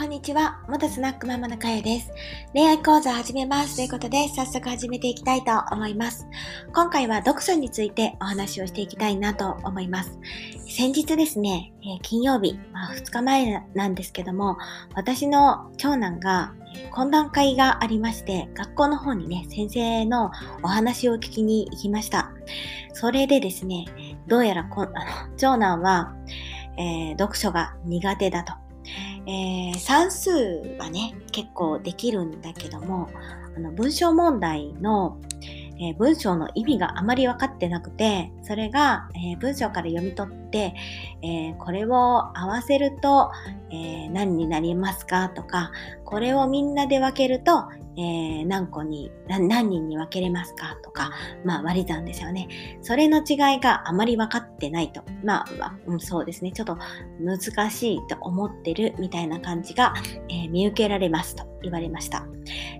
こんにちは。元スナックママのかやです。恋愛講座始めますということで、早速始めていきたいと思います。今回は読書についてお話をしていきたいなと思います。先日ですね、え、金曜日、まあ、2日前なんですけども、私の長男が懇談会がありまして、学校の方にね、先生のお話を聞きに行きました。それでですね、どうやらこあの長男は、えー、読書が苦手だと。えー、算数はね、結構できるんだけども、あの文章問題の、えー、文章の意味があまり分かってなくて、それが、えー、文章から読み取って、えー、これを合わせると、え何になりますかとか、これをみんなで分けると、え何個に何人に分けれますかとか、まあ割り算ですよね。それの違いがあまり分かってないと。まあ、うん、そうですね。ちょっと難しいと思ってるみたいな感じが、え見受けられますと言われました。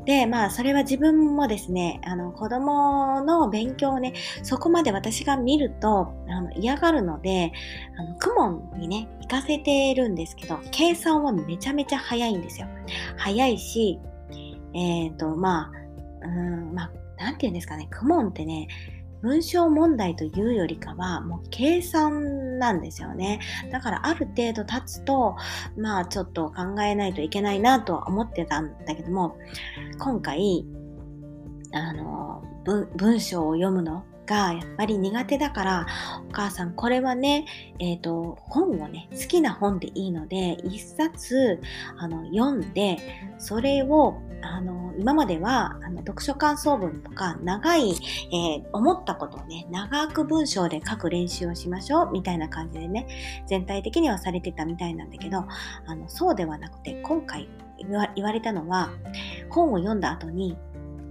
で、まあそれは自分もですね、あの子供の勉強をね、そこまで私が見るとあの嫌がるので、あの、クモンにね、行かせてるんですけど、計算はめちゃめちゃ早いんですよ。早いし、えっ、ー、と、まあ、うん、まあ、なんて言うんですかね、クモンってね、文章問題というよりかは、もう計算なんですよね。だからある程度経つと、まあちょっと考えないといけないなとは思ってたんだけども、今回、あの、文章を読むのがやっぱり苦手だからお母さんこれはね、えーと、本をね好きな本でいいので一冊あの読んでそれをあの今まではあの読書感想文とか長い、えー、思ったことをね長く文章で書く練習をしましょうみたいな感じでね全体的にはされてたみたいなんだけどあのそうではなくて今回言われたのは本を読んだ後に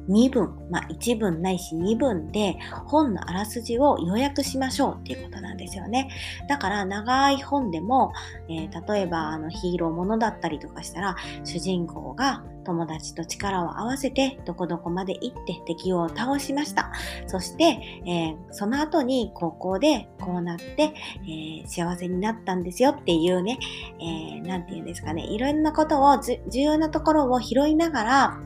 2文、まあ、1文ないし2文で本のあらすじを要約しましょうっていうことなんですよね。だから長い本でも、えー、例えばあのヒーローものだったりとかしたら主人公が友達と力を合わせてどこどこまで行って敵を倒しました。そして、えー、その後に高校でこうなって、えー、幸せになったんですよっていうね、えー、て言うんですかね、いろんなことを重要なところを拾いながら、あ、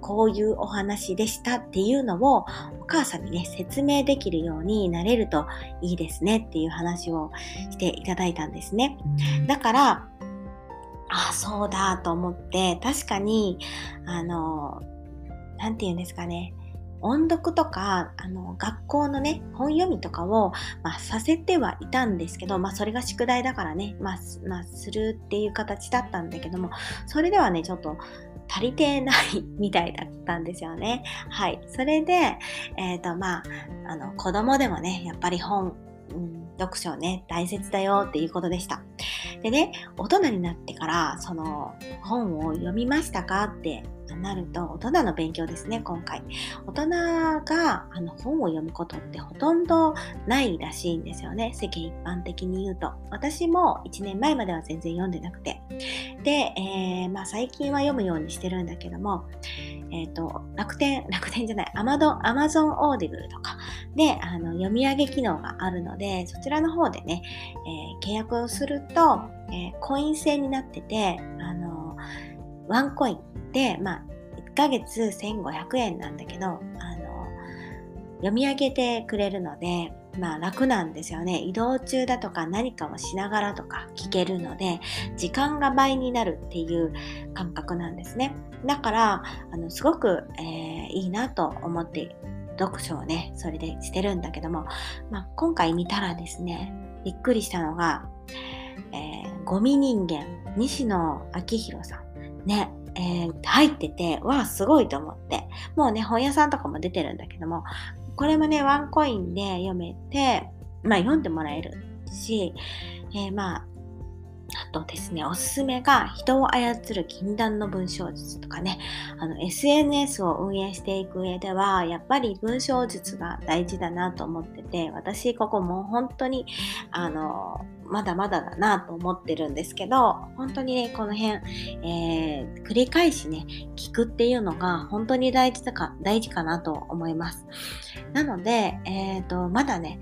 こういうお話でしたっていうのをお母さんにね、説明できるようになれるといいですねっていう話をしていただいたんですね。だから、あ、そうだと思って、確かに、あの、なんて言うんですかね、音読とか、あの、学校のね、本読みとかを、まあ、させてはいたんですけど、まあ、それが宿題だからね、まあ、まあ、するっていう形だったんだけども、それではね、ちょっと、足りてないみたいだったんですよね。はい。それで、えっ、ー、と、まあ、あの、子供でもね、やっぱり本、うん、読書ね、大切だよっていうことでした。でね、大人になってから、その本を読みましたかってなると、大人の勉強ですね、今回。大人があの本を読むことってほとんどないらしいんですよね、世間一般的に言うと。私も1年前までは全然読んでなくて。で、えー、まあ、最近は読むようにしてるんだけども、えっ、ー、と、楽天、楽天じゃない、アマゾン、アマゾンオーディブルとかで、あの、読み上げ機能があるので、そちらの方でね、えー、契約をすると、えー、コイン制になってて、あの、ワンコインで、まあ、1ヶ月1500円なんだけど、あの、読み上げてくれるので、まあ楽なんですよね。移動中だとか何かをしながらとか聞けるので、時間が倍になるっていう感覚なんですね。だから、あの、すごく、えー、いいなと思って読書をね、それでしてるんだけども、まあ、今回見たらですね、びっくりしたのが、えー、ゴミ人間、西野昭弘さん。ね、えー、入ってて、わあ、すごいと思って。もうね、本屋さんとかも出てるんだけども、これもね、ワンコインで読めて、まあ読んでもらえるし、えー、ま、あとですね、おすすめが人を操る禁断の文章術とかね、あの SNS を運営していく上では、やっぱり文章術が大事だなと思ってて、私ここもう本当に、あの、まだまだだなと思ってるんですけど、本当にね、この辺、えー、繰り返しね、聞くっていうのが本当に大事だか、大事かなと思います。なので、えっ、ー、と、まだね、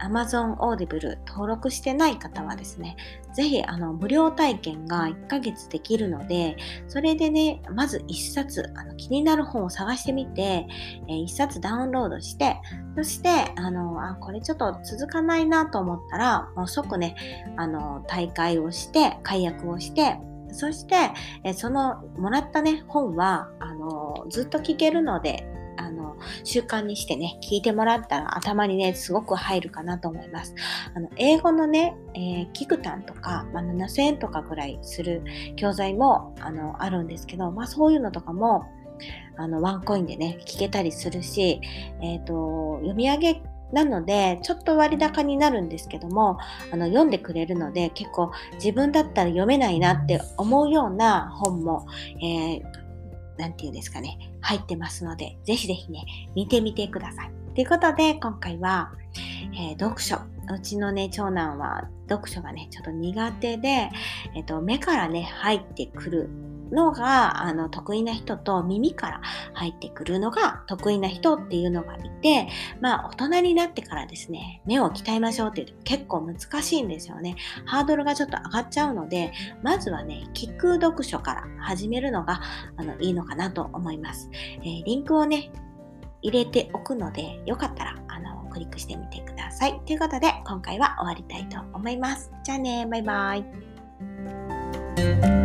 Amazon Audible 登録してない方はですね、ぜひあの無料体験が1ヶ月できるので、それでね、まず1冊あの気になる本を探してみて、えー、1冊ダウンロードして、そしてあのあ、これちょっと続かないなと思ったら、もう即ね、あの大会をして、解約をして、そして、えそのもらったね、本は、あのずっと聞けるので、習慣にしてね、聞いてもらったら頭にね、すごく入るかなと思います。あの、英語のね、えー、キクタンとか、まあ、7000円とかぐらいする教材も、あの、あるんですけど、まあ、そういうのとかも、あの、ワンコインでね、聞けたりするし、えっ、ー、と、読み上げなので、ちょっと割高になるんですけども、あの、読んでくれるので、結構自分だったら読めないなって思うような本も、えー、何て言うんですかね、入ってますので、ぜひぜひね、見てみてください。ということで、今回は、えー、読書。うちのね、長男は読書がね、ちょっと苦手で、えっ、ー、と、目からね、入ってくるのがあの得意な人と耳から入ってくるのが得意な人っていうのがいて、まあ大人になってからですね、目を鍛えましょうっていう結構難しいんですよね。ハードルがちょっと上がっちゃうので、まずはね、聞く読書から始めるのがあのいいのかなと思います。えー、リンクをね、入れておくので、よかったらあのクリックしてみてください。ということで、今回は終わりたいと思います。じゃあね、バイバイ。